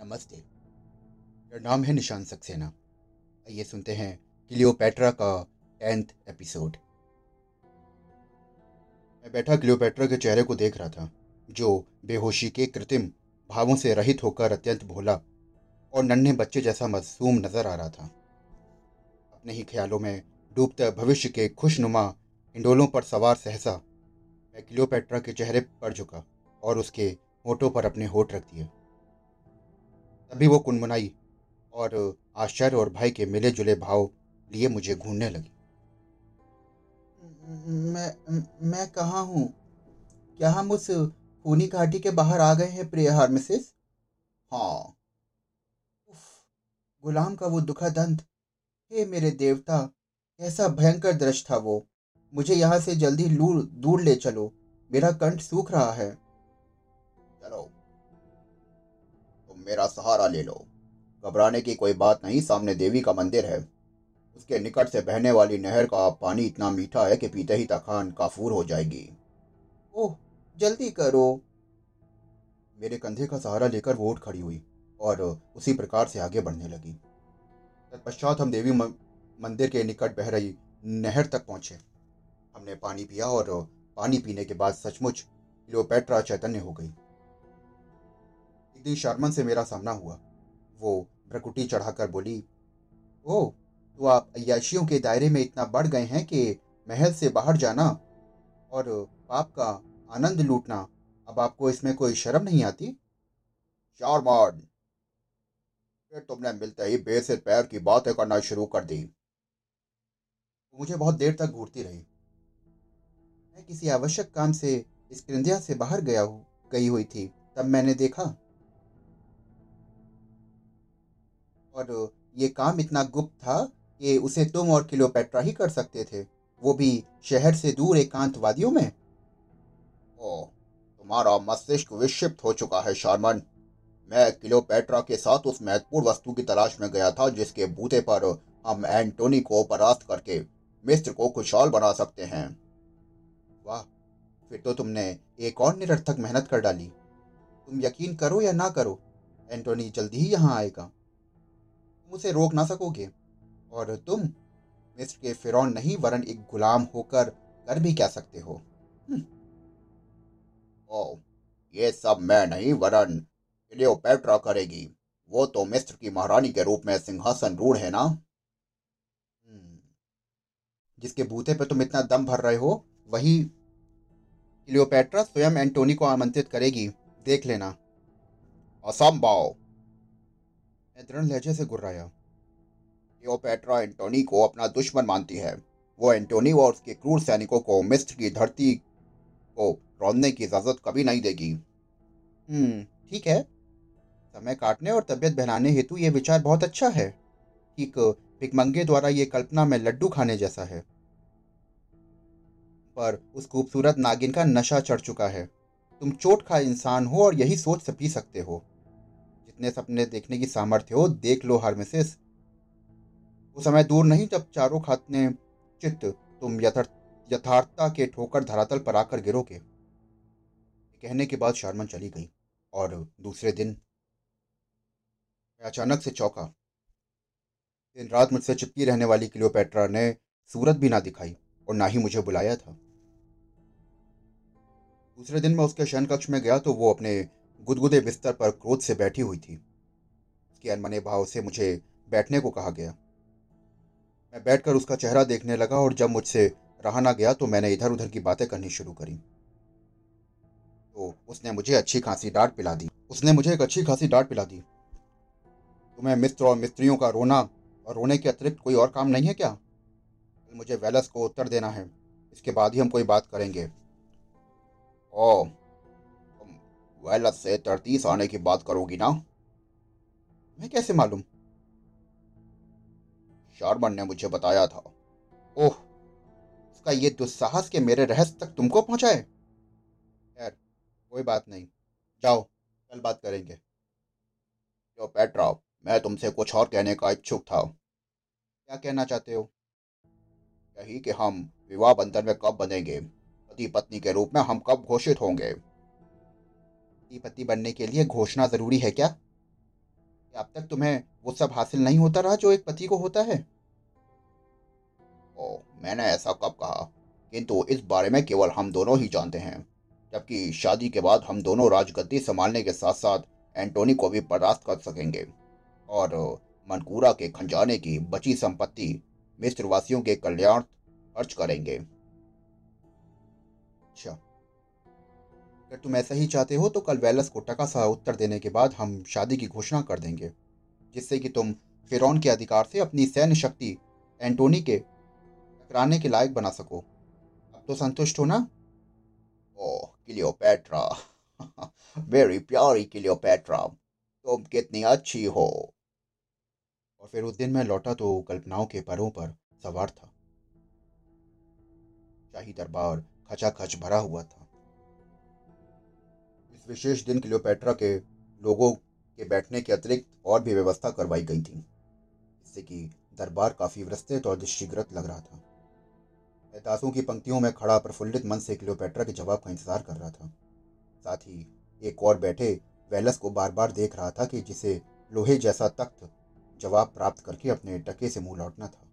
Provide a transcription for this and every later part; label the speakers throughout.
Speaker 1: नमस्ते। मेरा नाम है निशान सक्सेना। आइए सुनते हैं क्लियोपेट्रा का टेंथ एपिसोड। मैं बैठा क्लियोपेट्रा के चेहरे को देख रहा था, जो बेहोशी के कृत्रिम भावों से रहित होकर अत्यंत भोला और नन्हे बच्चे जैसा मासूम नज़र आ रहा था। अपने ही ख्यालों में डूबते भविष्य के खुशनुमा इंडोलों पर सवार सहसा मैं क्लियोपेट्रा के चेहरे पर झुका और उसके होठों पर अपने होठ रख दिए। तभी वो कुनमुनाई और आश्चर्य और भय के मिले जुले भाव लिए मुझे घूरने लगी।
Speaker 2: मैं मैं कहाँ हूँ? क्या हम उस खूनी घाटी के बाहर आ गए हैं प्रिय हार्मिसिस?
Speaker 1: हाँ।
Speaker 2: उफ, गुलाम का वो दुखद अंत। हे मेरे देवता कैसा भयंकर दृश्य था वो। मुझे यहाँ से जल्दी दूर दूर ले चलो। मेरा कंठ सूख रहा है।
Speaker 1: मेरा सहारा ले लो। घबराने की कोई बात नहीं, सामने देवी का मंदिर है। उसके निकट से बहने वाली नहर का पानी इतना मीठा है कि पीते ही तखान काफूर हो जाएगी।
Speaker 2: ओह, जल्दी करो।
Speaker 1: मेरे कंधे का सहारा लेकर वो उठ खड़ी हुई और उसी प्रकार से आगे बढ़ने लगी। तत्पश्चात हम देवी मंदिर के निकट बह रही नहर तक पहुँचे। हमने पानी पिया और पानी पीने के बाद सचमुच लियोपेट्रा चैतन्य हो गई। एक दिन शर्मन से मेरा सामना हुआ। वो भ्रकुटी चढ़ाकर बोली
Speaker 2: ओ तो आप अयाशियों के दायरे में इतना बढ़ गए हैं कि महल से बाहर जाना और पाप का आनंद लूटना, अब आपको इसमें कोई शर्म नहीं आती?
Speaker 1: शारमान, फिर तुमने मिलते ही बेसिर पैर की बातें करना शुरू कर दी।
Speaker 2: मुझे बहुत देर तक घूरती रही। मैं किसी आवश्यक काम से, इस कृंदिया से बाहर गया हूँ, गई हुई थी, तब मैंने देखा और ये काम इतना गुप्त था कि उसे तुम और किलोपेट्रा ही कर सकते थे। वो भी शहर से दूर एकांत वादियों में।
Speaker 1: ओ तुम्हारा मस्तिष्क विक्षिप्त हो चुका है, शारमन। मैं किलोपेट्रा के साथ उस महत्वपूर्ण वस्तु की तलाश में गया था, जिसके बूते पर हम एंटोनी को परास्त करके मिस्र को खुशहाल बना सकते हैं।
Speaker 2: वाह, फिर तो तुमने एक और निरर्थक मेहनत कर डाली। तुम यकीन करो या ना करो, एंटोनी जल्दी ही यहाँ आएगा। तुम उसे रोक ना सकोगे। और तुम, मिस्र के फिरौन नहीं, वरन एक गुलाम होकर कर भी क्या सकते हो? हम्म।
Speaker 1: ओ, ये सब मैं नहीं, वरन क्लियोपेट्रा करेगी। वो तो मिस्र की महारानी के रूप में सिंहासन रूढ़ है ना?
Speaker 2: हम्म। जिसके बूते पे तुम इतना दम भर रहे हो, वही क्लियोपेट्रा स्वयं एंटोनी को आमंत्रित करेगी। देख लेना।
Speaker 1: असंभव।
Speaker 2: मैं दृढ़ लहजे से गुर्राया
Speaker 1: क्लियोपेट्रा एंटोनी को अपना दुश्मन मानती है। वो एंटोनी और उसके क्रूर सैनिकों को मिस्र की धरती को रौंदने की इजाज़त कभी नहीं देगी।
Speaker 2: हम्म ठीक है। समय काटने और तबियत बहलाने हेतु ये विचार बहुत अच्छा है ठीक भिकमंगे द्वारा ये कल्पना में लड्डू खाने जैसा है। पर उस खूबसूरत नागिन का नशा चढ़ चुका है। तुम चोट खा इंसान हो और यही सोच सपी सकते हो। जितने सपने देखने की सामर्थ्य हो, देख लो हार्मेसिस वो समय दूर नहीं, जब चारों खातने चित्त, तुम यथार्थता के ठोकर धरातल पर आकर गिरोगे कहने के बाद शारमन चली गई, और दूसरे दिन मैं अचानक से चौंका। दिन रात मुझसे चिपकी रहने वाली क्लियोपेट्रा ने सूरत भी ना दिखाई, और ना ही मुझे बुलाया था। दूसरे दिन मैं उसके शयन कक्ष में गया तो वो अपने गुदगुदे बिस्तर पर क्रोध से बैठी हुई थी। उसके अनमने भाव से मुझे बैठने को कहा गया। मैं बैठकर उसका चेहरा देखने लगा और जब मुझसे रहा ना गया तो मैंने इधर उधर की बातें करनी शुरू करी। तो उसने मुझे अच्छी खासी डांट पिला दी। उसने मुझे एक अच्छी खासी डांट पिला दी। तुम्हें मित्र और मिस्त्रियों का रोना और रोने के अतिरिक्त कोई और काम नहीं है क्या? मुझे वेलस को उत्तर देना है। इसके बाद ही हम कोई बात करेंगे।
Speaker 1: ओ वेलस से तरतीस आने की बात करोगी ना?
Speaker 2: मैं कैसे मालूम?
Speaker 1: शारमन ने मुझे बताया था।
Speaker 2: ओह उसका ये दुस्साहस के मेरे रहस्य तक तुमको पहुँचाए? खैर, कोई बात नहीं। जाओ, कल बात करेंगे।
Speaker 1: जो पेट्रा मैं तुमसे कुछ और कहने का इच्छुक था।
Speaker 2: क्या कहना चाहते हो?
Speaker 1: यही कि हम विवाह बंधन में कब बनेंगे? पति पत्नी के रूप में हम कब घोषित होंगे?
Speaker 2: पति बनने के लिए घोषणा ज़रूरी है क्या? अब तक तुम्हें वो सब हासिल नहीं होता रहा जो एक पति को होता है?
Speaker 1: ओ मैंने ऐसा कब कहा? किंतु इस बारे में केवल हम दोनों ही जानते हैं, जबकि शादी के बाद हम दोनों राजगद्दी संभालने के साथ साथ एंटोनी को भी बर्दाश्त कर सकेंगे। और मनकूरा के खंजाने की बची संपत्ति मिस्रवासियों के कल्याण खर्च करेंगे।
Speaker 2: अच्छा। अगर तुम ऐसा ही चाहते हो तो कल वेलस को टका सा उत्तर देने के बाद हम शादी की घोषणा कर देंगे, जिससे कि तुम फिरौन के अधिकार से अपनी सैन्य शक्ति एंटोनी के टकराने के लायक बना सको। अब तो संतुष्ट हो ना?
Speaker 1: Oh, Cleopatra. वेरी प्यारी क्लियोपेट्रा। तुम कितनी अच्छी हो।
Speaker 2: और फिर उस दिन मैं लौटा तो कल्पनाओं के परों पर सवार था। शाही दरबार खचाखच भरा हुआ था। विशेष दिन क्लियोपेट्रा के लोगों के बैठने के अतिरिक्त और भी व्यवस्था करवाई गई थी, जिससे कि दरबार काफ़ी विस्तृत और दृष्टिग्रत लग रहा था। दासों की पंक्तियों में खड़ा प्रफुल्लित मन से क्लियोपेट्रा के जवाब का इंतज़ार कर रहा था। साथ ही एक और बैठे वेलस को बार बार देख रहा था कि जिसे लोहे जैसा तख्त जवाब प्राप्त करके अपने टके से मुँह लौटना था।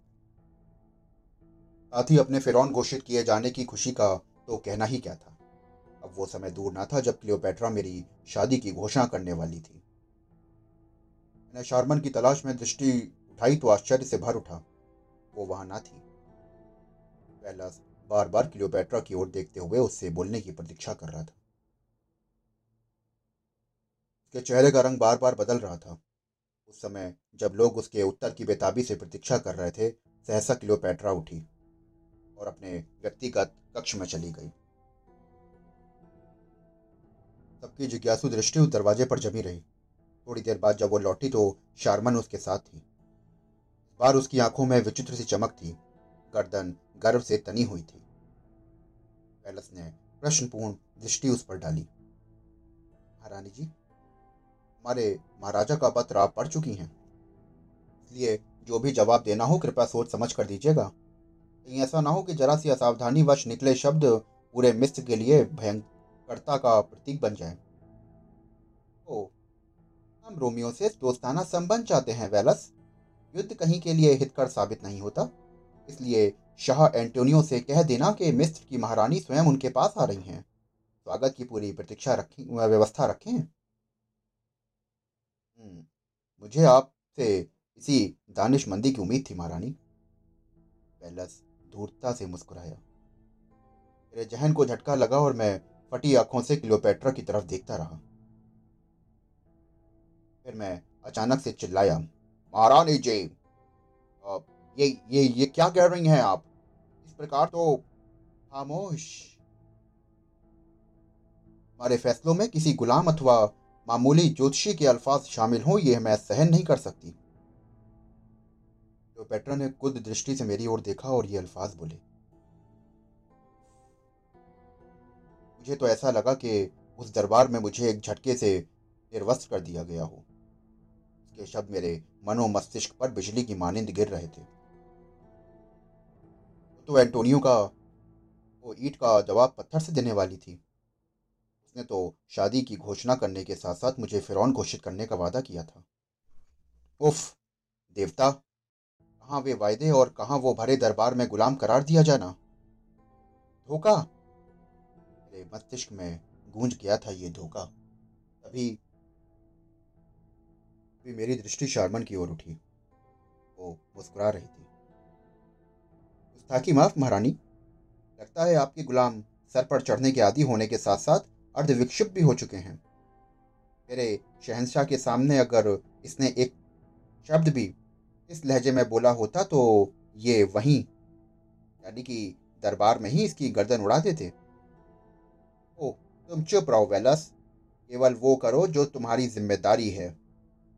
Speaker 2: साथ ही अपने फिरौन घोषित किए जाने की खुशी का तो कहना ही क्या था? अब वो समय दूर ना था जब क्लियोपेट्रा मेरी शादी की घोषणा करने वाली थी। मैंने शारमन की तलाश में दृष्टि उठाई तो आश्चर्य से भर उठा। वो वहाँ ना थी। वेलस बार बार क्लियोपेट्रा की ओर देखते हुए उससे बोलने की प्रतीक्षा कर रहा था। उसके चेहरे का रंग बार बार बदल रहा था। उस समय जब लोग उसके उत्तर की बेताबी से प्रतीक्षा कर रहे थे, सहसा क्लियोपेट्रा उठी और अपने व्यक्तिगत कक्ष में चली गई। सबकी जिज्ञासु दृष्टि उस दरवाजे पर जमी रही। थोड़ी देर बाद जब वो लौटी तो शारमन उसके साथ थी। बार उसकी आँखों में विचित्र सी चमक थी। गर्दन गर्व से तनी हुई थी। पैलस ने प्रश्नपूर्ण दृष्टि उस पर डाली। महारानी जी, हमारे महाराजा का पत्र आप पढ़ चुकी हैं। इसलिए जो भी जवाब देना हो, कृपया सोच समझ कर दीजिएगा। कहीं ऐसा ना हो कि जरा सी असावधानी वश निकले शब्द पूरे मिस्र के लिए भयंकरता का प्रतीक बन जाए। ओ हम रोमियो से दोस्ताना संबंध चाहते हैं वेलस। युद्ध कहीं के लिए हितकर साबित नहीं होता। इसलिए शाह एंटोनियो से कह देना कि मिस्र की महारानी स्वयं उनके पास आ रही हैं। स्वागत की पूरी प्रतीक्षा रखें व्यवस्था रखें। हम्म, मुझे आपसे इसी दानिशमंदी की उम्मीद थी महारानी। वेलस धूर्तता से मुस्कुराया। मेरे जहन को झटका लगा और मैं फटी आँखों से क्लियोपेट्रा की तरफ़ देखता रहा। फिर मैं अचानक से चिल्लाया महारानी जी ये ये ये क्या कह रही हैं आप? इस प्रकार तो खामोश। हमारे फैसलों में किसी गुलाम अथवा मामूली ज्योतिषी के अल्फाज शामिल हों ये मैं सहन नहीं कर सकती। क्लियोपेट्रा ने कुद दृष्टि से मेरी ओर देखा और ये अल्फाज बोले मुझे तो ऐसा लगा कि उस दरबार में मुझे एक झटके से निर्वस्त कर दिया गया हो। उसके शब्द मेरे मनो मस्तिष्क पर बिजली की मानिंद गिर रहे थे। तो एंटोनियो का, वो ईट का जवाब पत्थर से देने वाली थी। उसने तो शादी की घोषणा करने के साथ साथ मुझे फिरौन घोषित करने का वादा किया था। उफ, देवता, कहाँ वे वायदे और कहाँ वो भरे दरबार में गुलाम करार दिया जाना? धोखा! मेरे मस्तिष्क में गूंज गया था ये धोखा। तभी भी मेरी दृष्टि शारमन की ओर उठी। वो मुस्कुरा रही थी। गुस्ताखी माफ़ महारानी, लगता है आपके गुलाम सर पर चढ़ने के आदि होने के साथ साथ अर्ध विक्षिप्त भी हो चुके हैं। मेरे शहनशाह के सामने अगर इसने एक शब्द भी इस लहजे में बोला होता तो ये वहीं, यानी कि दरबार में ही इसकी गर्दन उड़ा देते। तुम चुप रहो, वेलस। केवल वो करो जो तुम्हारी ज़िम्मेदारी है।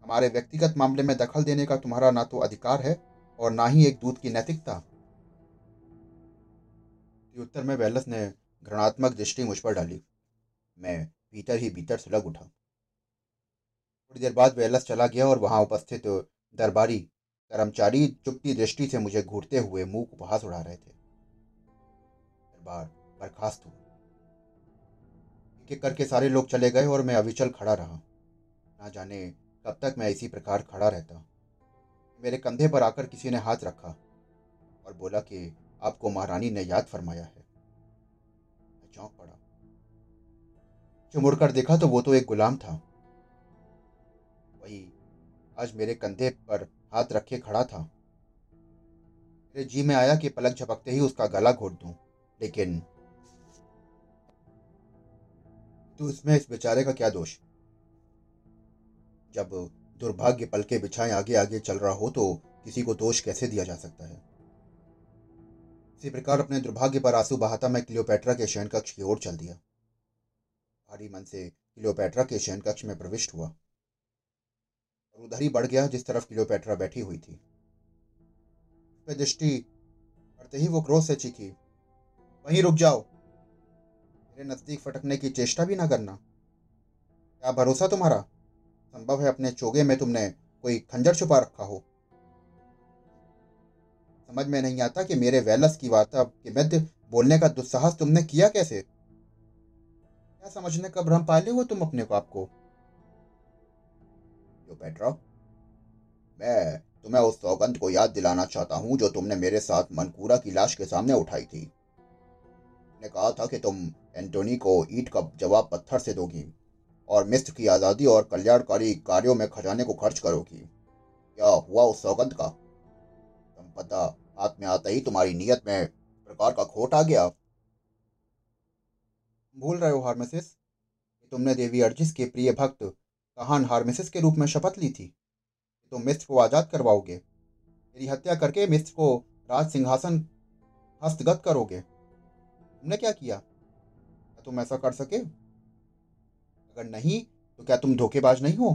Speaker 2: हमारे व्यक्तिगत मामले में दखल देने का तुम्हारा ना तो अधिकार है और ना ही एक दूत की नैतिकता। उत्तर में वेलस ने घृणात्मक दृष्टि मुझ पर डाली। मैं भीतर ही भीतर सुलग उठा। थोड़ी देर बाद वेलस चला गया और वहाँ उपस्थित तो दरबारी कर्मचारी चुपती दृष्टि से मुझे घूरते हुए मुँह उपहास उड़ा रहे थे। दरबार बर्खास्त हुआ। एक करके सारे लोग चले गए और मैं अविचल खड़ा रहा। ना जाने कब तक मैं इसी प्रकार खड़ा रहता। मेरे कंधे पर आकर किसी ने हाथ रखा और बोला कि आपको महारानी ने याद फरमाया है। मैं चौंक पड़ा। जो मुड़कर देखा तो वो तो एक गुलाम था। वही आज मेरे कंधे पर हाथ रखे खड़ा था। मेरे जी में आया कि पलक झपकते ही उसका गला घोट दूँ, लेकिन तो इसमें इस बेचारे का क्या दोष? जब दुर्भाग्य पल के बिछाए आगे आगे चल रहा हो तो किसी को दोष कैसे दिया जा सकता है? इसी प्रकार अपने दुर्भाग्य पर आँसू बहाता मैं क्लियोपेट्रा के शयन कक्ष की ओर चल दिया। भारी मन से क्लियोपेट्रा के शयन कक्ष में प्रविष्ट हुआ। और उधर ही बढ़ गया जिस तरफ़ क्लियोपेट्रा बैठी हुई थी। पे दृष्टि पड़ते ही वो क्रोध से चीखी, वहीं रुक जाओ। मेरे नज़दीक फटकने की चेष्टा भी ना करना। क्या भरोसा तुम्हारा? संभव है अपने चोगे में तुमने कोई खंजर छुपा रखा हो। समझ में नहीं आता कि मेरे वैलस की वार्ता के मध्य बोलने का दुस्साहस तुमने किया कैसे? क्या समझने का भ्रम पाले हो तुम अपने को आपको? जो पेट्रा मैं तुम्हें उस सौगंध को याद दिलाना चाहता हूँ जो तुमने मेरे साथ मनकूरा की लाश के सामने उठाई थी। ने कहा था कि तुम एंटोनी को ईट का जवाब पत्थर से दोगी और मिस्र की आज़ादी और कल्याणकारी कार्यों में खजाने को खर्च करोगी। क्या हुआ उस सौगंध का? संपदा हाथ में आते ही तुम्हारी नीयत में प्रकार का खोट आ गया। भूल रहे हो, हार्मेसिस? तुमने देवी अर्जिस के प्रिय भक्त कहान हार्मेसिस के रूप में शपथ ली थी? तुम मिस्र को आज़ाद करवाओगे? मेरी हत्या करके मिस्र को राज सिंहासन हस्तगत करोगे? तुमने क्या किया? क्या तुम ऐसा कर सके? अगर नहीं तो क्या तुम धोखेबाज नहीं हो?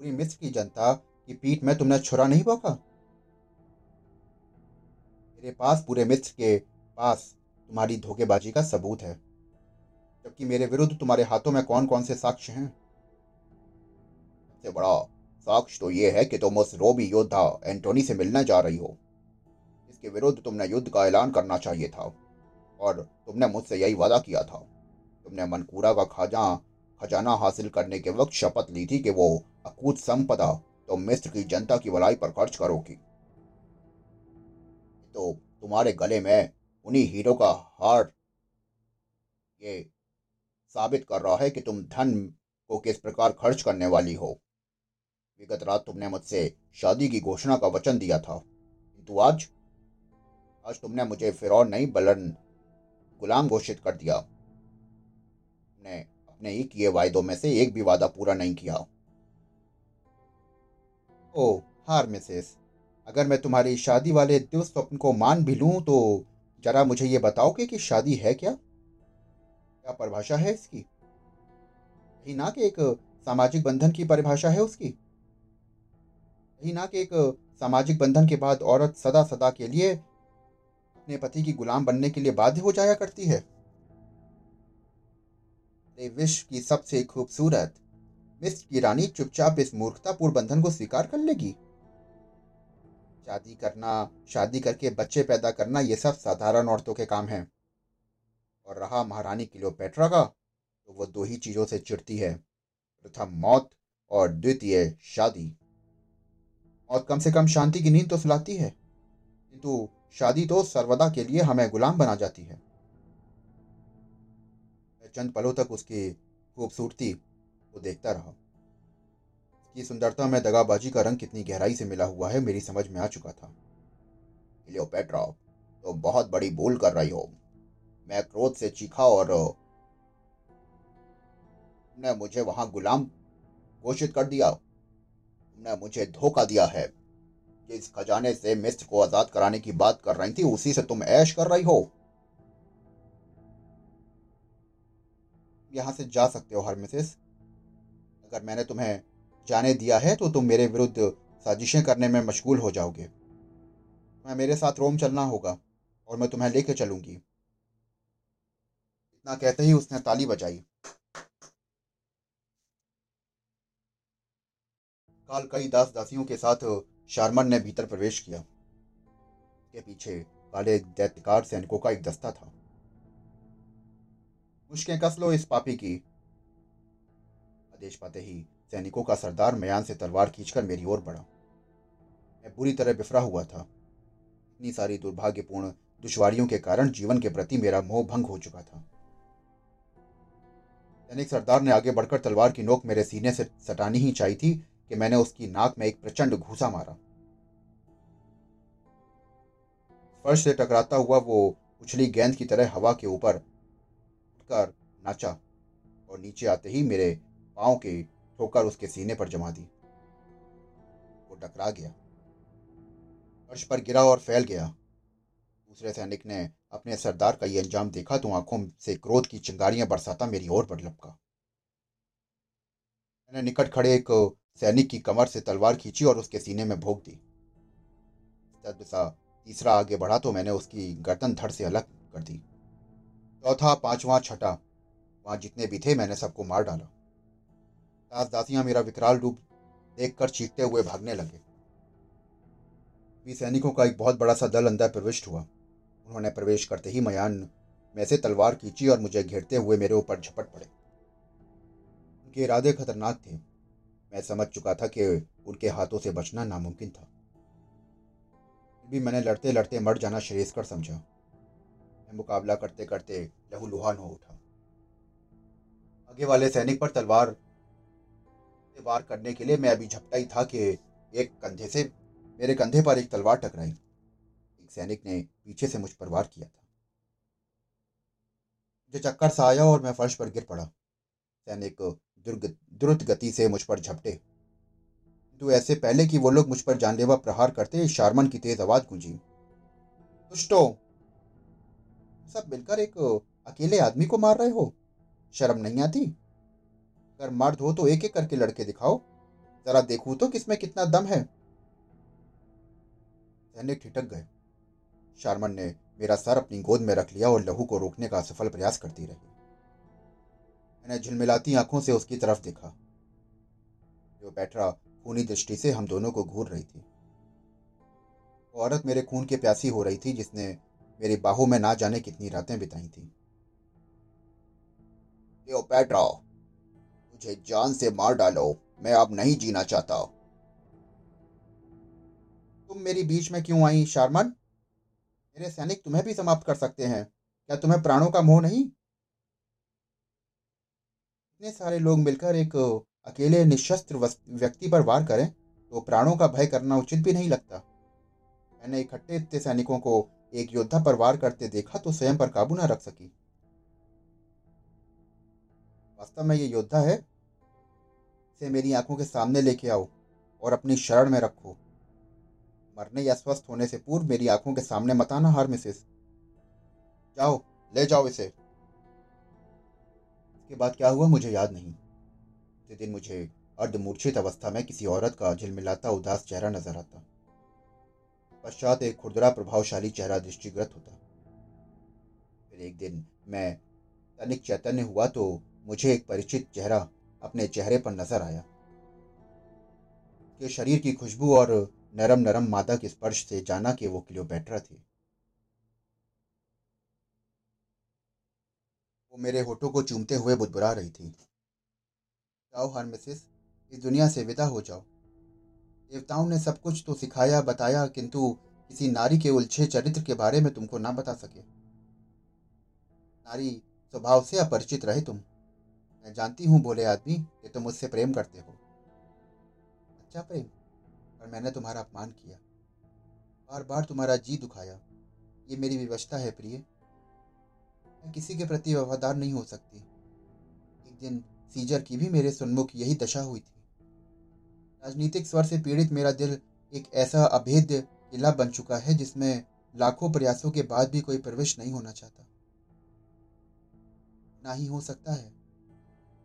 Speaker 2: पूरी मिस्र की जनता की पीठ में तुमने छुरा नहीं बोका मेरे पास पूरे मिस्र के पास तुम्हारी धोखेबाजी का सबूत है, जबकि मेरे विरुद्ध तुम्हारे हाथों में कौन कौन से साक्ष्य हैं? सबसे बड़ा साक्ष्य तो यह है कि तुम उस रोबी योद्धा एंटोनी से मिलने जा रही हो। इसके विरुद्ध तुमने युद्ध का ऐलान करना चाहिए था। और तुमने मुझसे यही वादा किया था। तुमने मनकूरा का खाजा, खजाना हासिल करने के वक्त शपथ ली थी कि वो अकूत संपदा तो मिस्र की जनता की भलाई पर खर्च करोगी। तो तुम्हारे गले में उन्हीं हीरो का हार ये साबित कर रहा है कि तुम धन को किस प्रकार खर्च करने वाली हो। विगत रात तुमने मुझसे शादी की घोषणा का वचन दिया था। किंतु आज आज तुमने मुझे फिर नहीं बलन गुलाम घोषित कर दिया। तुमने अपने ही किए वायदों में से एक भी वादा पूरा नहीं किया। ओ, हार मिसेस, अगर मैं तुम्हारी शादी वाले दुस्वप्न को मान भी लूँ तो जरा मुझे ये बताओगे कि शादी है क्या? क्या परिभाषा है इसकी? यही ना कि एक सामाजिक बंधन की परिभाषा है उसकी। यही ना कि एक सामाजिक बंधन के बाद औरत सदा सदा के लिए अपने पति की गुलाम बनने के लिए बाध्य हो जाया करती है। विश्व की सबसे खूबसूरत मिस्र की रानी चुपचाप इस मूर्खतापूर्ण बंधन को स्वीकार कर लेगी। शादी करना, शादी करके बच्चे पैदा करना, ये सब साधारण औरतों के काम हैं। और रहा महारानी क्लियोपेट्रा का तो वो दो ही चीज़ों से चिड़ती है। प्रथम मौत और द्वितीय शादी। मौत कम से कम शांति की नींद तो सुलाती है। किंतु शादी तो सर्वदा के लिए हमें गुलाम बना जाती है। चंद पलों तक उसकी खूबसूरती को देखता रहा। उसकी सुंदरता में दगाबाजी का रंग कितनी गहराई से मिला हुआ है, मेरी समझ में आ चुका था। क्लियोपेट्रा तो बहुत बड़ी भूल कर रही हो। मैं क्रोध से चीखा और मुझे वहाँ गुलाम घोषित कर दिया। तुमने मुझे धोखा दिया है। जिस खजाने से मिस्र को आज़ाद कराने की बात कर रही थी, उसी से तुम ऐश कर रही हो। यहाँ से जा सकते हो हर मिसेस अगर मैंने तुम्हें जाने दिया है तो तुम मेरे विरुद्ध साजिशें करने में मशगूल हो जाओगे। मैं मेरे साथ रोम चलना होगा, और मैं तुम्हें लेके चलूँगी। इतना कहते ही उसने ताली बजाई। काल कई दास दासियों के साथ शारमन ने भीतर प्रवेश किया। के पीछे काले दैत्यकार सैनिकों का एक दस्ता था। मुश्कें कस लो इस पापी की। आदेश पाते ही
Speaker 1: सैनिकों का सरदार मयान से तलवार खींचकर मेरी ओर बढ़ा। मैं बुरी तरह बिफरा हुआ था। इतनी सारी दुर्भाग्यपूर्ण दुश्वारियों के कारण जीवन के प्रति मेरा मोह भंग हो चुका था। सैनिक सरदार ने आगे बढ़कर तलवार की नोक मेरे सीने से सटानी ही चाहिए थी। कि मैंने उसकी नाक में एक प्रचंड घूसा मारा। फर्श से टकराता हुआ वो उछली गेंद की तरह हवा के ऊपर उठकर नाचा और नीचे आते ही मेरे पाँव के ठोकर उसके सीने पर जमा दी। वो टकरा गया। फर्श पर गिरा और फैल गया। दूसरे सैनिक ने अपने सरदार का ये अंजाम देखा तो आँखों से क्रोध की चिंगारियाँ बरसाता मेरी ओर बढ़ लपका। मैंने निकट खड़े एक सैनिक की कमर से तलवार खींची और उसके सीने में भोग दी। सा तीसरा आगे बढ़ा तो मैंने उसकी गर्दन धड़ से अलग कर दी। चौथा, पांचवा, छठा, वहाँ जितने भी थे मैंने सबको मार डाला। दास दासियाँ मेरा विकराल रूप देखकर चीखते हुए भागने लगे। भी सैनिकों का एक बहुत बड़ा सा दल अंदर प्रविष्ट हुआ। उन्होंने प्रवेश करते ही मयान में से तलवार खींची और मुझे घेरते हुए मेरे ऊपर झपट पड़े। उनके इरादे खतरनाक थे। मैं समझ चुका था कि उनके हाथों से बचना नामुमकिन था। भी मैंने लड़ते लड़ते मर जाना श्रेयस्कर समझा। मैं मुकाबला करते करते लहूलुहान हो उठा। आगे वाले सैनिक पर तलवार वार करने के लिए मैं अभी झपटा ही था कि एक कंधे से मेरे कंधे पर एक तलवार टकराई। एक सैनिक ने पीछे से मुझ पर वार किया था। मुझे चक्कर सा आया और मैं फर्श पर गिर पड़ा। सैनिक द्रुत गति से मुझ पर झपटे। किंतु ऐसे पहले कि वो लोग मुझ पर जानलेवा प्रहार करते, शारमन की तेज आवाज़ गूंजी। दुष्टो, सब मिलकर एक अकेले आदमी को मार रहे हो? शर्म नहीं आती? अगर मर्द हो तो एक एक करके लड़के दिखाओ। जरा देखू तो किसमें कितना दम है। सैनिक ठिठक गए। शारमन ने मेरा सर अपनी गोद में रख लिया और लहू को रोकने का सफल प्रयास करती रही। मैंने झिलमिलाती आँखों से उसकी तरफ़ देखा। जो बैठा खूनी दृष्टि से हम दोनों को घूर रही थी। वो औरत मेरे खून की प्यासी हो रही थी, जिसने मेरी बाहों में ना जाने कितनी रातें बिताई थी। पेट्रा मुझे जान से मार डालो, मैं अब नहीं जीना चाहता। तुम मेरी बीच में क्यों आई, शारमन? मेरे सैनिक तुम्हें भी समाप्त कर सकते हैं। क्या तुम्हें प्राणों का मोह नहीं? इतने सारे लोग मिलकर एक अकेले निशस्त्र व्यक्ति पर वार करें तो प्राणों का भय करना उचित भी नहीं लगता। मैंने इकट्ठे इतने सैनिकों को एक योद्धा पर वार करते देखा तो स्वयं पर काबू न रख सकी। वास्तव में ये योद्धा है। इसे मेरी आँखों के सामने लेके आओ और अपनी शरण में रखो। मरने या स्वस्थ होने से पूर्व मेरी आँखों के सामने मत आना, हार मिसेस। जाओ, ले जाओ इसे। इसके बाद क्या हुआ मुझे याद नहीं। उसी दिन मुझे अर्धमूर्छित अवस्था में किसी औरत का झिलमिलाता उदास चेहरा नज़र आता। पश्चात एक खुरदरा प्रभावशाली चेहरा दृष्टिगत होता। फिर एक दिन मैं तनिक चैतन्य हुआ तो मुझे एक परिचित चेहरा अपने चेहरे पर नज़र आया। कि शरीर की खुशबू और नरम नरम मादा के स्पर्श से जाना कि वो क्लियोपेट्रा थी। वो मेरे होठों को चूमते हुए बुदबुरा रही थी। जाओ हर मिसिस, इस दुनिया से विदा हो जाओ। देवताओं ने सब कुछ तो सिखाया, बताया, किंतु किसी नारी के उलझे चरित्र के बारे में तुमको ना बता सके। नारी स्वभाव से अपरिचित रहे तुम। मैं जानती हूँ बोले आदमी, कि तुम मुझसे प्रेम करते हो। अच्छा प्रेम, पर मैंने तुम्हारा अपमान किया। बार बार तुम्हारा जी दुखाया। ये मेरी विवशता है प्रिय। मैं किसी के प्रति वफादार नहीं हो सकती। एक दिन सीजर की भी मेरे सन्मुख यही दशा हुई थी। राजनीतिक स्वर से पीड़ित मेरा दिल एक ऐसा अभेद्य किला बन चुका है जिसमें लाखों प्रयासों के बाद भी कोई प्रवेश नहीं होना चाहता। ना ही हो सकता है।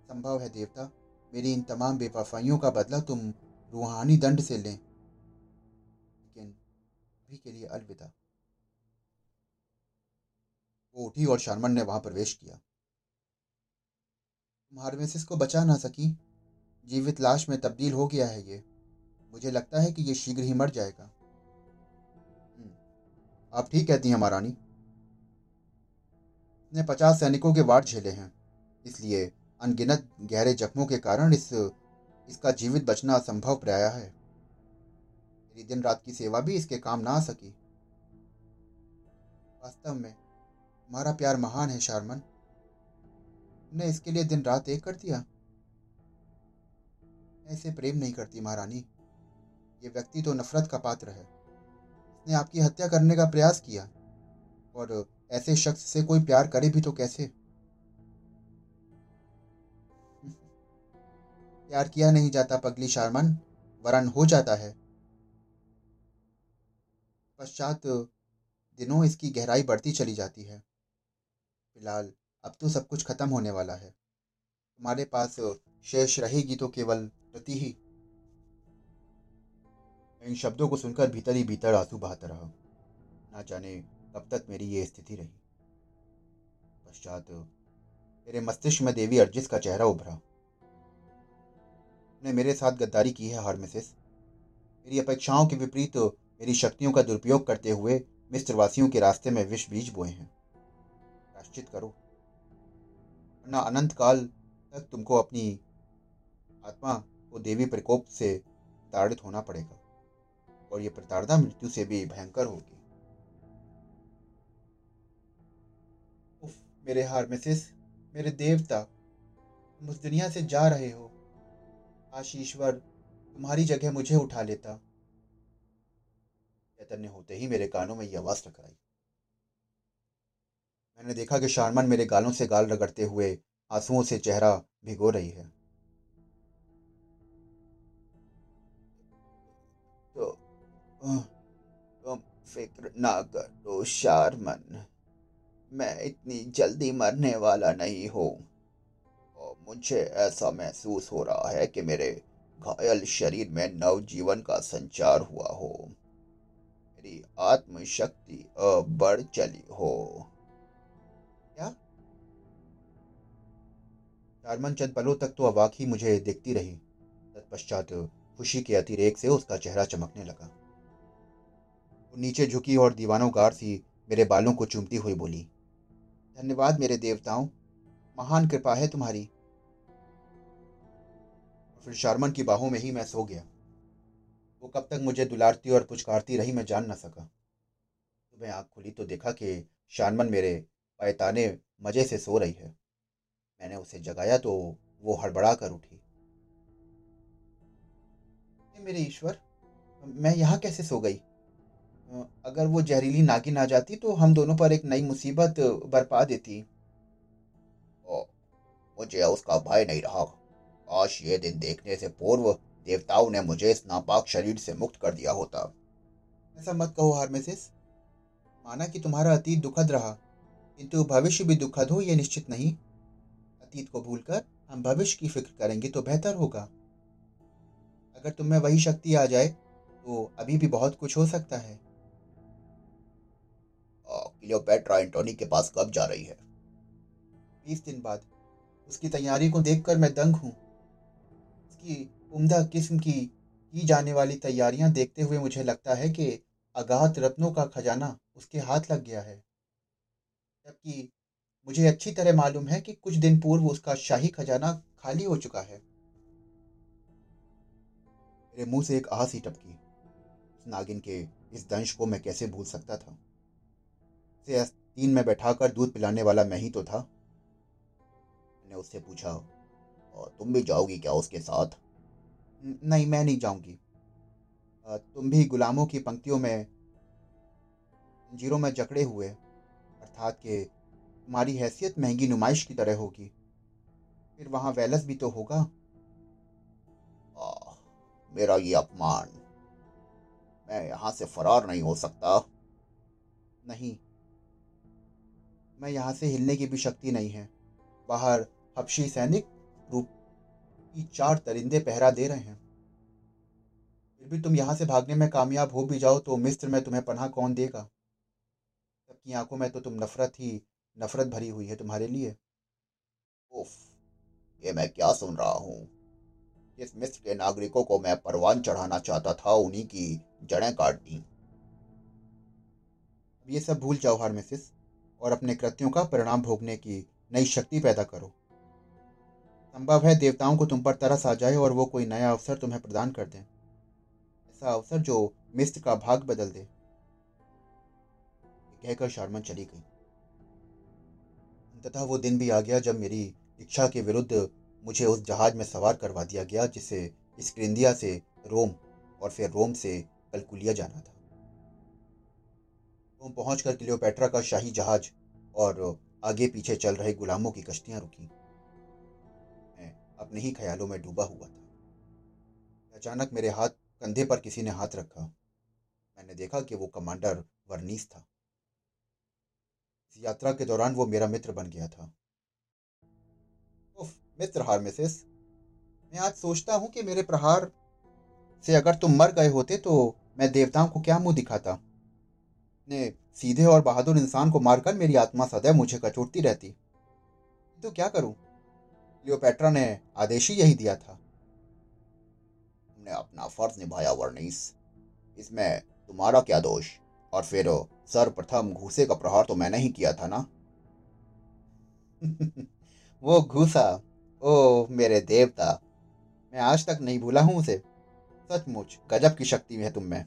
Speaker 1: संभव है देवता, मेरी इन तमाम बेवफाइयों का बदला तुम रूहानी दंड से लें। लेकिन अभी के लिए अलविदा। वो उठी और शर्मन ने वहाँ प्रवेश किया। तुम हार्मेसिस को बचा ना सकी। जीवित लाश में तब्दील हो गया है ये। मुझे लगता है कि ये शीघ्र ही मर जाएगा। हम्म, आप ठीक कहती हैं महारानी। ने पचास सैनिकों के वार झेले हैं। इसलिए अनगिनत गहरे जख्मों के कारण इस
Speaker 2: इसका जीवित बचना असंभव प्राय है। मेरी दिन रात की सेवा भी इसके काम ना आ सकी। वास्तव में हमारा प्यार महान है शारमन। तुमने इसके लिए दिन रात एक कर दिया। मैं इसे प्रेम नहीं करती महारानी। ये व्यक्ति तो नफरत का पात्र है। इसने आपकी हत्या करने का प्रयास किया। और ऐसे शख्स से कोई प्यार करे भी तो कैसे? प्यार किया नहीं जाता पगली शारमन, वरन हो जाता है। पश्चात दिनों इसकी गहराई बढ़ती चली जाती है। फ़िलहाल, अब तो सब कुछ खत्म होने वाला है। तुम्हारे पास शेष रहेगी तो केवल प्रति ही। इन शब्दों को सुनकर भीतर ही भीतर आँसू बहाता रहा। ना जाने कब तक मेरी ये स्थिति रही। पश्चात मेरे मस्तिष्क में देवी अर्जिस का चेहरा उभरा। ने मेरे साथ गद्दारी की है, हारमेसिस। मेरी अपेक्षाओं के विपरीत मेरी शक्तियों का दुरुपयोग करते हुए मिस्त्रवासियों के रास्ते में विष बीज बोए हैं। प्राश्चित करो। वरना अनंत काल तक तुमको अपनी आत्मा को देवी प्रकोप से प्रताड़ित होना पड़ेगा और ये प्रताड़ना मृत्यु से भी भयंकर होगी। उफ, मेरे हारमेसिस मेरे देवता तुम उस दुनिया से जा रहे हो। आशीश्वर तुम्हारी जगह मुझे उठा लेता। चैतन्य होते ही मेरे कानों में यह आवाज़ टकराई मैंने देखा कि शारमन मेरे गालों से गाल रगड़ते हुए आंसुओं से चेहरा भिगो रही है। तो तुम फ़िक्र ना करो शारमन, मैं इतनी जल्दी मरने वाला नहीं हूँ। मुझे ऐसा महसूस हो रहा है कि मेरे घायल शरीर में नव जीवन का संचार हुआ हो। मेरी आत्मशक्ति बढ़ चली हो। चारमन चंद पलों तक तो अवाक ही मुझे देखती रही। तत्पश्चात खुशी के अतिरेक से उसका चेहरा चमकने लगा। वो नीचे झुकी और दीवानों गार सी मेरे बालों को चूमती हुई बोली, धन्यवाद मेरे देवताओं, महान कृपा है तुम्हारी। फिर शारमन की बाहों में ही मैं सो गया। वो कब तक मुझे दुलारती और पुचकारती रही मैं जान न सका। सुबह आँख खुली तो देखा कि शारमन मेरे पैताने मज़े से सो रही है। मैंने उसे जगाया तो वो हड़बड़ा कर उठी। मेरे ईश्वर मैं यहाँ कैसे सो गई? अगर वो जहरीली नागिन आ जाती तो हम दोनों पर एक नई मुसीबत बरपा देती। ओ, मुझे उसका भय नहीं रहा। काश ये दिन देखने से पूर्व देवताओं ने मुझे इस नापाक शरीर से मुक्त कर दिया होता। ऐसा मत कहो हारमेसिस। माना कि तुम्हारा अतीत दुखद रहा किंतु भविष्य भी दुखद हो यह निश्चित नहीं। अतीत को भूलकर हम भविष्य की फ़िक्र करेंगे तो बेहतर होगा। अगर तुम्हें वही शक्ति आ जाए तो अभी भी बहुत कुछ हो सकता है। क्लियोपेट्रा एंटोनी के पास कब जा रही है? बीस दिन बाद। उसकी तैयारी को देखकर मैं दंग हूँ। की उम्दा किस्म की की जाने वाली तैयारियाँ देखते हुए मुझे लगता है कि अगाध रत्नों का खजाना उसके हाथ लग गया है। जबकि मुझे अच्छी तरह मालूम है कि कुछ दिन पूर्व उसका शाही खजाना खाली हो चुका है। मेरे मुँह से एक आह सी टपकी। नागिन के इस दंश को मैं कैसे भूल सकता था? उसे तीन में बैठाकर दूध पिलाने वाला मैं ही तो था। मैंने उससे पूछा, और तुम भी जाओगी क्या उसके साथ? नहीं, मैं नहीं जाऊँगी। तुम भी गुलामों की पंक्तियों में ज़ीरो में जकड़े हुए, अर्थात कि तुम्हारी हैसियत महँगी नुमाइश की तरह होगी। फिर वहाँ वैलस भी तो होगा। आ, मेरा ये अपमान। मैं यहाँ से फरार नहीं हो सकता। नहीं। मैं यहाँ से हिलने की भी शक्ति नहीं है। बाहर हबशी सैनिक रूप की चार तरिंदे पहरा दे रहे हैं। फिर भी तुम यहाँ से भागने में कामयाब हो भी जाओ तो मिस्र में तुम्हें पनाह कौन देगा? सबकी आँखों में तो तुम नफरत ही नफरत भरी हुई है तुम्हारे लिए। उफ, ये मैं क्या सुन रहा हूँ? जिस मिस्र के नागरिकों को मैं परवान चढ़ाना चाहता था, उन्हीं की जड़ें काट दी। अब ये सब भूल जाओ हारमेसिस, और अपने कृत्यों का परिणाम भोगने की नई शक्ति पैदा करो। संभव है देवताओं को तुम पर तरस आ जाए और वो कोई नया अवसर तुम्हें प्रदान कर दें। ऐसा अवसर जो मिस्र का भाग बदल दे। कहकर शारमन चली गई। अंततः वो दिन भी आ गया जब मेरी इच्छा के विरुद्ध मुझे उस जहाज़ में सवार करवा दिया गया, जिसे स्क्रिंदिया से रोम और फिर रोम से कलकुलिया जाना था। रोम पहुंचकर क्लियोपेट्रा का शाही जहाज़ और आगे पीछे चल रहे गुलामों की कश्तियाँ रुकी। मैं अपने ही ख्यालों में डूबा हुआ था। अचानक मेरे हाथ कंधे पर किसी ने हाथ रखा। मैंने देखा कि वो कमांडर वर्नीस था। यात्रा के दौरान वो मेरा मित्र बन गया था। उफ, मित्र हार्मेसिस मैं आज सोचता हूँ कि मेरे प्रहार से अगर तुम मर गए होते तो मैं देवताओं को क्या मुँह दिखाता। ने सीधे और बहादुर इंसान को मारकर मेरी आत्मा सदैव मुझे कचोटती रहती। तो क्या करूँ? लियोपेट्रा ने आदेश ही यही दिया था।
Speaker 1: तुमने अपना फ़र्ज़ निभाया वर्णीस। इसमें तुम्हारा क्या दोष? और फिर, सर्वप्रथम घूसे का प्रहार तो मैंने ही किया था ना?
Speaker 2: वो घूसा ओ मेरे देवता, मैं आज तक नहीं भूला हूँ उसे। सचमुच, गजब की शक्ति है तुम में।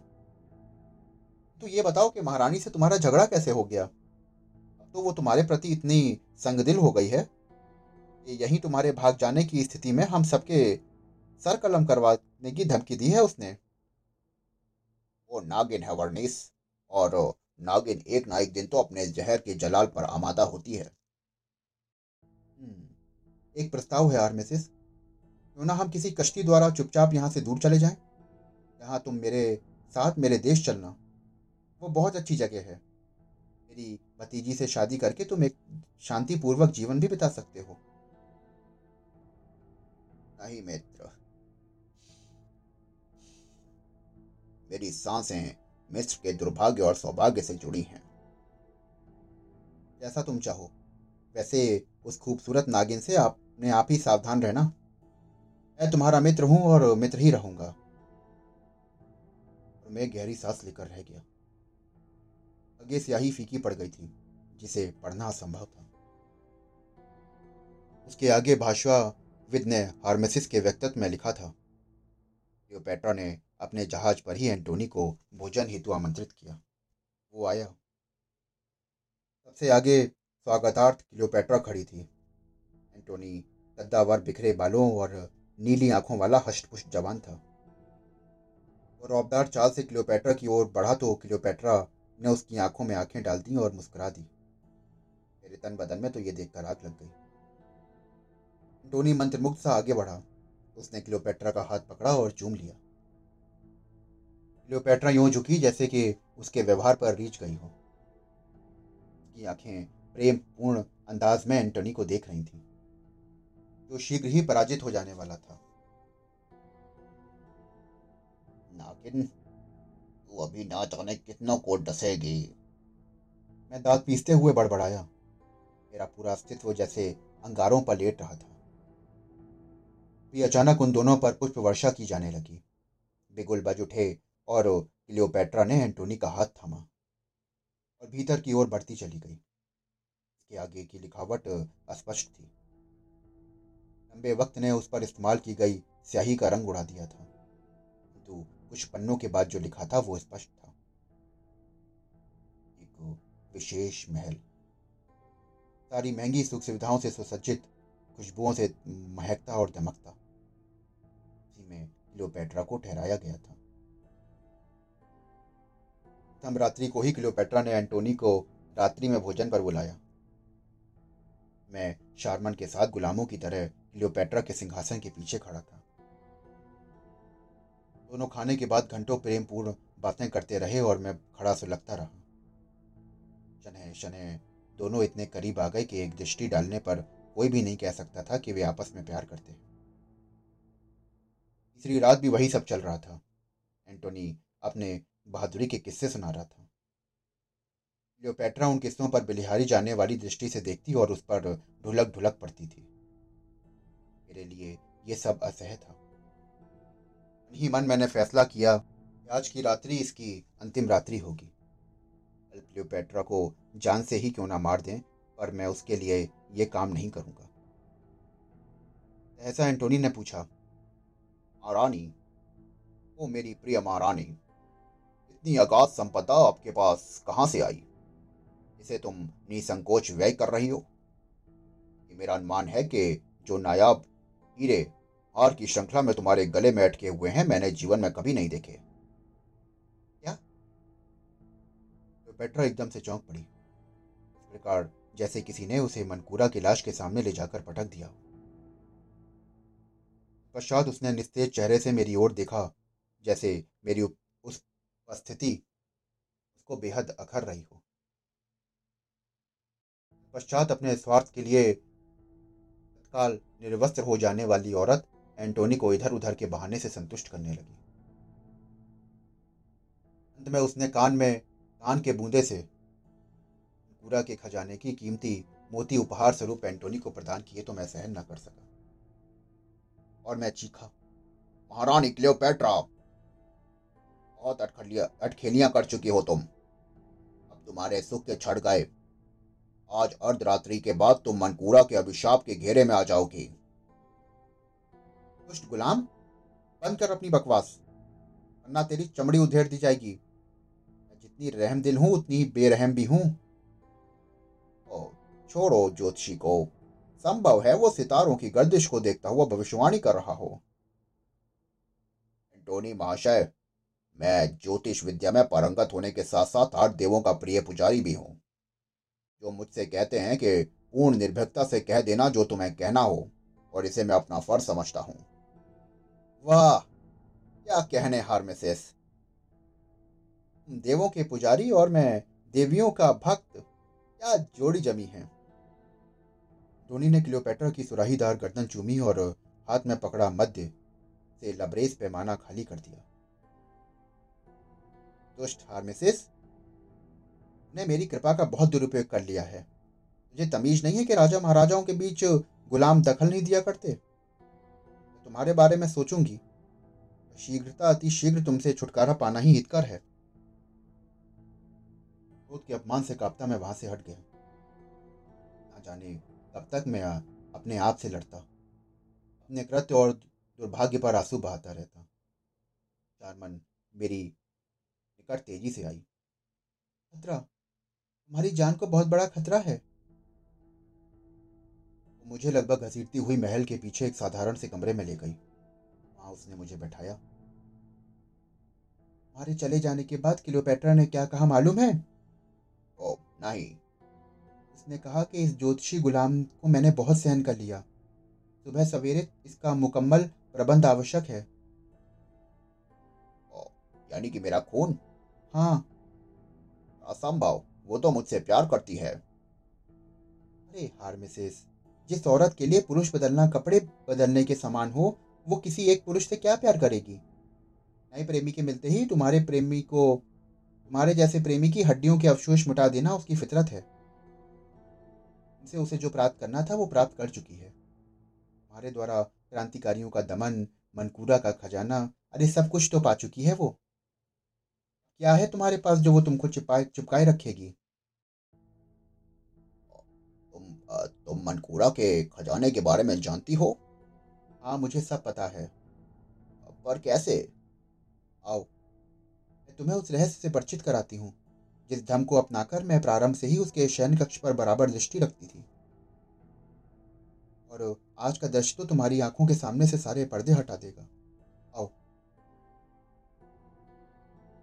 Speaker 2: तो ये बताओ कि महारानी से तुम्हारा झगड़ा कैसे हो गया? तो वो तुम्हारे प्रति इतनी संगदिल हो गई है कि यही तुम्हारे भाग जाने की स्थिति में हम सबके सर कलम करवाने की धमकी दी है उसने।
Speaker 1: वो नागिन है वर्णिस और नागिन एक ना एक दिन तो अपने जहर के जलाल पर आमादा होती है।
Speaker 2: हम्म, एक प्रस्ताव है आर्मेसिस क्यों ना हम किसी कश्ती द्वारा चुपचाप यहाँ से दूर चले जाएँ? जहाँ तुम मेरे साथ मेरे देश चलना वो बहुत अच्छी जगह है। मेरी भतीजी से शादी करके तुम एक शांतिपूर्वक जीवन भी बिता सकते हो।
Speaker 1: नहीं मित्र। मेरी साँसें मिस्र के दुर्भाग्य और सौभाग्य से जुड़ी हैं।
Speaker 2: जैसा तुम चाहो। वैसे उस खूबसूरत नागिन से आपने आप ही सावधान रहना। मैं तुम्हारा मित्र हूँ और मित्र ही रहूँगा। और मैं गहरी सांस लेकर रह गया। आगे स्याही फीकी पड़ गई थी, जिसे पढ़ना असंभव था। उसके आगे भाषा विद ने हार्मेसिस के व्यक्तित्व में लिखा था। क्लियोपेट्रा ने अपने जहाज़ पर ही एंटोनी को भोजन हेतु आमंत्रित किया। वो आया। सबसे आगे स्वागतार्थ क्लियोपेट्रा खड़ी थी। एंटोनी कद्दावर बिखरे बालों और नीली आँखों वाला हष्टपुष्ट जवान था। और रौबदार चाल से क्लियोपेट्रा की ओर बढ़ा तो क्लियोपेट्रा ने उसकी आँखों में आँखें डाल दी और मुस्कुरा दी। मेरे तन बदन में तो ये देखकर आग लग गई। टोनी मंत्रमुग्ध सा आगे बढ़ा। उसने क्लियोपेट्रा का हाथ पकड़ा और चूम लिया। क्लियोपेट्रा यूँ झुकी जैसे कि उसके व्यवहार पर रीच गई हो। उसकी आँखें प्रेम पूर्ण अंदाज में एंटोनी को देख रही थीं, जो शीघ्र ही पराजित हो जाने वाला था।
Speaker 1: नागिन, तू अभी ना जाने कितना कोट डसेगी।
Speaker 2: मैं दांत पीसते हुए बड़बड़ाया। मेरा पूरा अस्तित्व जैसे अंगारों पर लेट रहा था। भी अचानक उन दोनों पर पुष्प वर्षा की जाने लगी। बिगुल बज उठे और क्लियोपेट्रा ने एंटोनी का हाथ थामा और भीतर की ओर बढ़ती चली गई। इसके आगे की लिखावट अस्पष्ट थी। लंबे वक्त ने उस पर इस्तेमाल की गई स्याही का रंग उड़ा दिया था। किंतु कुछ पन्नों के बाद जो लिखा था वो स्पष्ट था। एक विशेष महल। सारी महँगी सुख सुविधाओं से सुसज्जित खुशबुओं से महकता और दमकता। उसी में क्लियोपेट्रा को ठहराया गया था। प्रथम रात्रि को ही क्लियोपेट्रा ने एंटोनी को रात्रि में भोजन पर बुलाया। मैं शारमन के साथ गुलामों की तरह क्लियोपेट्रा के सिंहासन के पीछे खड़ा था। दोनों खाने के बाद घंटों प्रेमपूर्ण बातें करते रहे और मैं खड़ा सुलगता रहा। शनह शनह दोनों इतने करीब आ गए कि एक दृष्टि डालने पर कोई भी नहीं कह सकता था कि वे आपस में प्यार करते तीसरी रात भी वही सब चल रहा था। एंटोनी अपने बहादुरी के किस्से सुना रहा था। लियोपेट्रा उन किस्सों पर बिलिहारी जाने वाली दृष्टि से देखती और उस पर ढुलक ढुलक पड़ती थी। मेरे लिए ये सब असह था। ही मन मैंने फैसला किया कि आज की रात्रि इसकी अंतिम रात्रि होगी। कल क्लियोपेट्रा को जान से ही क्यों ना मार दें? पर मैं उसके लिए ये काम नहीं करूँगा। ऐसा एंटोनी ने पूछा,
Speaker 1: महारानी, ओ मेरी प्रिय महारानी, इतनी अगाध संपदा आपके पास कहाँ से आई? इसे तुम निसंकोच व्यय कर रही हो? ये मेरा अनुमान है कि जो नायाब हीरे हार की श्रृंखला में तुम्हारे गले में अटके हुए हैं, मैंने जीवन में कभी नहीं देखे।
Speaker 2: क्या? तो पेट्रा एकदम से चौंक पड़ी। इस प्रकार जैसे किसी ने उसे मनकूरा की लाश के सामने ले जाकर पटक दिया। पश्चात उसने निस्तेज चेहरे से मेरी ओर देखा, जैसे मेरी उस उपस्थिति उसको बेहद अखर रही हो। पश्चात अपने स्वार्थ के लिए तत्काल निर्वस्त्र हो जाने वाली औरत एंटोनी को इधर उधर के बहाने से संतुष्ट करने लगी। अंत में उसने कान में, कान के बूंदे से पूरा के खजाने की कीमती मोती उपहार स्वरूप एंटोनी को प्रदान किए तो मैं सहन न कर सका। और मैं चीखा,
Speaker 1: महारानी क्लियोपेट्रा, बहुत अटखलिया, अटखेलियाँ कर चुकी हो तुम। अब तुम्हारे सुख के छड़ गए आज अर्धरात्रि के बाद तुम मनकूरा के अभिशाप के घेरे में आ जाओगी।
Speaker 2: दुष्ट गुलाम, बंद कर अपनी बकवास, वरना तेरी चमड़ी उधेड़ दी जाएगी। मैं जितनी रहम दिल हूँ, उतनी बेरहम भी हूँ।
Speaker 1: छोड़ो, ज्योतिषी को। संभव है वो सितारों की गर्दिश को देखता हुआ भविष्यवाणी कर रहा हो। एंटोनी महाशय, मैं ज्योतिष विद्या में परंगत होने के साथ साथ आठ देवों का प्रिय पुजारी भी हूँ। जो मुझसे कहते हैं कि पूर्ण निर्भीकता से कह देना जो तुम्हें कहना हो, और इसे मैं अपना फ़र्ज़ समझता हूँ।
Speaker 2: वाह! क्या कहने हार में शेष। देवों के पुजारी और मैं देवियों का भक्त, क्या जोड़ी जमी है। धोनी ने क्लियोपेट्रा की सुराहीदार गर्दन चूमी और हाथ में पकड़ा मध्य से लबरेज पैमाना खाली कर दिया। दुष्ट हार्मेसिस, ने मेरी कृपा का बहुत दुरुपयोग कर लिया है। मुझे तमीज नहीं है कि राजा महाराजाओं के बीच गुलाम दखल नहीं दिया करते। तुम्हारे बारे में सोचूँगी। शीघ्रता, अति शीघ्र तुमसे छुटकारा पाना ही हितकर है। क्रोध के अपमान से कांपता मैं वहाँ से हट गया। ना जाने कब तक मैं अपने आप से लड़ता। अपने कृत्य और दुर्भाग्य पर आँसू बहाता रहता। चारमन मेरी निकट तेज़ी से आई। खतरा? तुम्हारी जान को बहुत बड़ा खतरा है। मुझे लगभग घसीटती हुई महल के पीछे एक साधारण से कमरे में ले गई। वहाँ उसने मुझे बैठाया। हमारे चले जाने के बाद किलोपेट्रा ने क्या कहा मालूम है?
Speaker 1: ओ, नहीं।
Speaker 2: उसने कहा कि इस ज्योतिषी गुलाम को मैंने बहुत सहन कर लिया। सुबह सवेरे इसका मुकम्मल प्रबंध आवश्यक है।
Speaker 1: यानी कि मेरा खून?
Speaker 2: हाँ।
Speaker 1: असंभव वो तो मुझसे प्यार करती है।
Speaker 2: अरे हार मिसेस जिस औरत के लिए पुरुष बदलना कपड़े बदलने के समान हो वो किसी एक पुरुष से क्या प्यार करेगी? नए प्रेमी के मिलते ही तुम्हारे प्रेमी को तुम्हारे जैसे प्रेमी की हड्डियों के अवशोष मिटा देना उसकी फितरत है। उनसे उसे जो प्राप्त करना था, वो प्राप्त कर चुकी है। तुम्हारे द्वारा क्रांतिकारियों का दमन, मनकूरा का खजाना, अरे सब कुछ तो पा चुकी है वो। क्या है तुम्हारे पास जो वो तुमको चिपकाए चिपकाए रखेगी?
Speaker 1: तुम तुम मनकूरा के खजाने के बारे में जानती हो?
Speaker 2: हाँ मुझे सब पता है।
Speaker 1: पर कैसे?
Speaker 2: आओ, मैं तुम्हें उस रहस्य से परिचित कराती हूँ। जिस धम को अपनाकर मैं प्रारंभ से ही उसके शयन कक्ष पर बराबर दृष्टि रखती थी। और आज का दृश्य तो तुम्हारी आँखों के सामने से सारे पर्दे हटा देगा। आओ।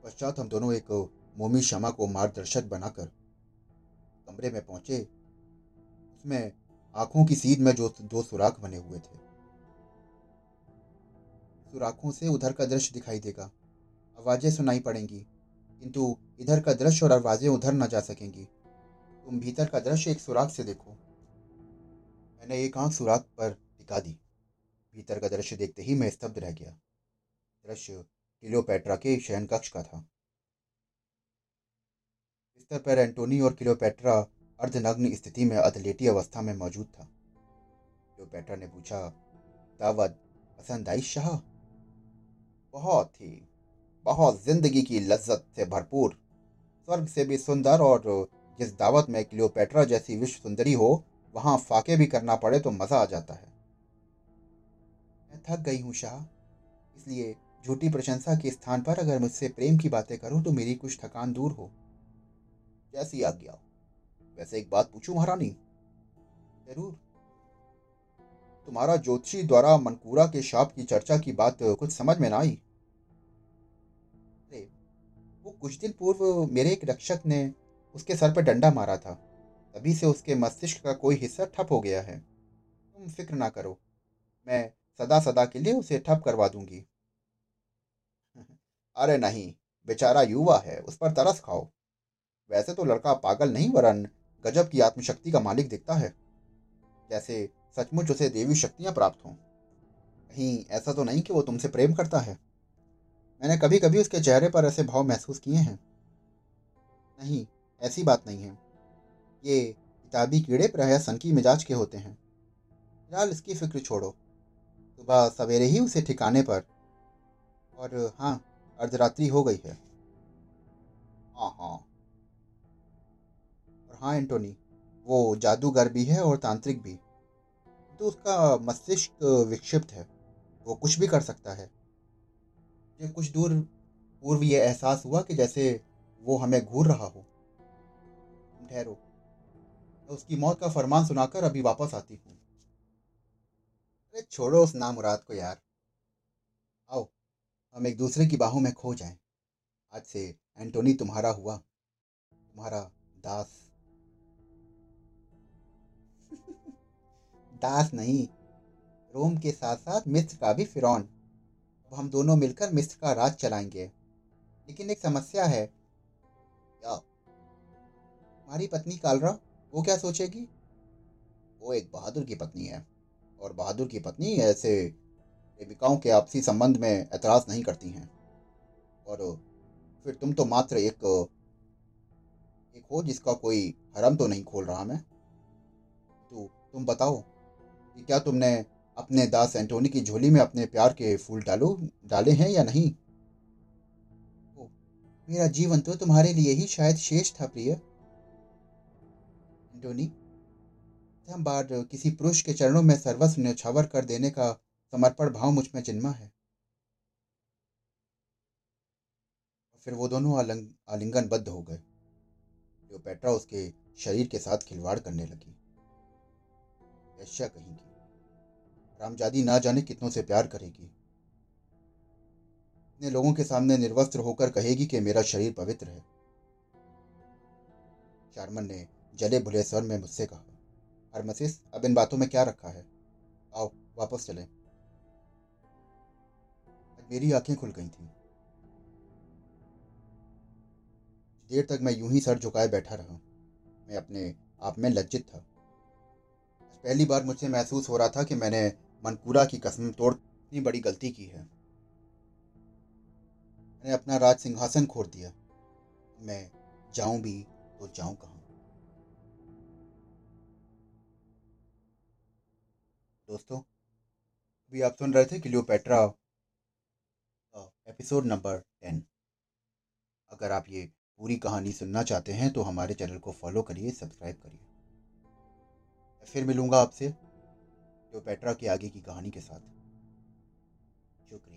Speaker 2: पश्चात हम दोनों एक मोमी शमा को मार्गदर्शक बनाकर कमरे में पहुँचे। उसमें आँखों की सीध में जो दो सुराख बने हुए थे। सुराखों से उधर का दृश्य दिखाई देगा। आवाज़ें सुनाई पड़ेंगी। किंतु इधर का दृश्य और आवाज़ें उधर न जा सकेंगी। तुम भीतर का दृश्य एक सुराख से देखो। मैंने एक आँख सुराख पर टिका दी। भीतर का दृश्य देखते ही मैं स्तब्ध रह गया। दृश्य क्लियोपेट्रा के शयन कक्ष का था। बिस्तर पर एंटोनी और क्लियोपेट्रा अर्धनग्न स्थिति में अधलेटी अवस्था में मौजूद था। क्लियोपेट्रा ने पूछा, दावत, पसंद आई शाह?
Speaker 1: बहुत ही। बहुत ज़िंदगी की लज्जत से भरपूर।
Speaker 2: स्वर्ग से भी सुंदर और जिस दावत में क्लियोपेट्रा जैसी विश्व सुंदरी हो, वहाँ फाके भी करना पड़े तो मज़ा आ जाता है। मैं थक गई हूँ शाह। इसलिए झूठी प्रशंसा के स्थान पर अगर मुझसे प्रेम की बातें करूँ तो मेरी कुछ थकान दूर हो।
Speaker 1: जैसी आज्ञा वैसे एक बात पूछूँ महारानी?
Speaker 2: ज़रूर।
Speaker 1: तुम्हारा ज्योतिषी द्वारा मनकूरा के शाप की चर्चा की बात कुछ समझ में ना आई?
Speaker 2: कुछ दिन पूर्व मेरे एक रक्षक ने उसके सर पर डंडा मारा था। तभी से उसके मस्तिष्क का कोई हिस्सा ठप हो गया है। तुम फ़िक्र ना करो। मैं सदा सदा के लिए उसे ठप करवा दूँगी।
Speaker 1: अरे नहीं, बेचारा युवा है, उस पर तरस खाओ। वैसे तो लड़का पागल नहीं, वरन गजब की आत्मशक्ति का मालिक दिखता है। जैसे सचमुच उसे देवी शक्तियाँ प्राप्त हों। कहीं ऐसा तो नहीं कि वो तुमसे प्रेम करता है।
Speaker 2: मैंने कभी कभी उसके चेहरे पर ऐसे भाव महसूस किए हैं। नहीं, ऐसी बात नहीं है। ये किताबी कीड़े प्राय सनकी मिजाज के होते हैं। फ़िलहाल इसकी फ़िक्र छोड़ो। सुबह सवेरे ही उसे ठिकाने पर और हाँ अर्धरात्रि हो गई है।
Speaker 1: हाँ हाँ।
Speaker 2: और हाँ एंटोनी, वो जादूगर भी है और तांत्रिक भी। तो उसका मस्तिष्क विक्षिप्त है। वो कुछ भी कर सकता है। मुझे कुछ दूर पूर्व ये एहसास हुआ कि जैसे वो हमें घूर रहा हो। ठहरो। मैं उसकी मौत का फरमान सुनाकर अभी वापस आती हूँ। अरे छोड़ो उस नामुराद को यार। आओ, हम एक दूसरे की बाहों में खो जाएँ। आज से एंटोनी तुम्हारा हुआ। तुम्हारा दास। दास नहीं, रोम के साथ साथ मिस्र का भी फिरौन। अब हम दोनों मिलकर मिस्र का राज चलाएँगे। लेकिन एक समस्या है।
Speaker 1: क्या
Speaker 2: हमारी पत्नी कालरा, वो क्या सोचेगी?
Speaker 1: वो एक बहादुर की पत्नी है। और बहादुर की पत्नी ऐसे प्रेमिकाओं के आपसी संबंध में एतराज़ नहीं करती हैं। और फिर तुम तो मात्र एक एक हो जिसका कोई हरम तो नहीं खोल रहा मैं। तो तुम बताओ कि क्या तुमने अपने दास एंटोनी की झोली में अपने प्यार के फूल डालो डाले हैं या नहीं?
Speaker 2: ओ, मेरा जीवन तो तुम्हारे लिए ही शायद शेष था प्रिय। एंटोनी हम बार किसी पुरुष के चरणों में सर्वस्व न्यौछावर कर देने का समर्पण भाव मुझमें जन्मा है।
Speaker 1: फिर वो दोनों आलिंग आलिंगनबद्ध हो गए। जो पेट्रा उसके शरीर के साथ खिलवाड़ करने लगी। ऐसा कहेंगी रामजादी ना जाने कितनों से प्यार करेगी। इतने लोगों के सामने निर्वस्त्र होकर कहेगी कि मेरा शरीर पवित्र है। चारमन ने जले भुले स्वर में मुझसे कहा, हरमसिस, अब इन बातों में क्या रखा है? आओ, वापस चले। मेरी आँखें खुल गई थीं। देर तक मैं यूँ ही सर झुकाए बैठा रहा। मैं अपने आप में लज्जित था। पहली बार मुझसे महसूस हो रहा था कि मैंने मनकूरा की कसम तोड़ इतनी बड़ी गलती की है। मैंने अपना राज सिंहासन खोर दिया। मैं जाऊँ भी तो जाऊँ कहाँ? दोस्तों, अभी आप सुन रहे थे क्लियोपेट्रा एपिसोड नंबर टेन अगर आप ये पूरी कहानी सुनना चाहते हैं तो हमारे चैनल को फॉलो करिए सब्सक्राइब करिए। फिर मिलूँगा आपसे। क्लियोपेट्रा के आगे की कहानी के साथ। शुक्रिया।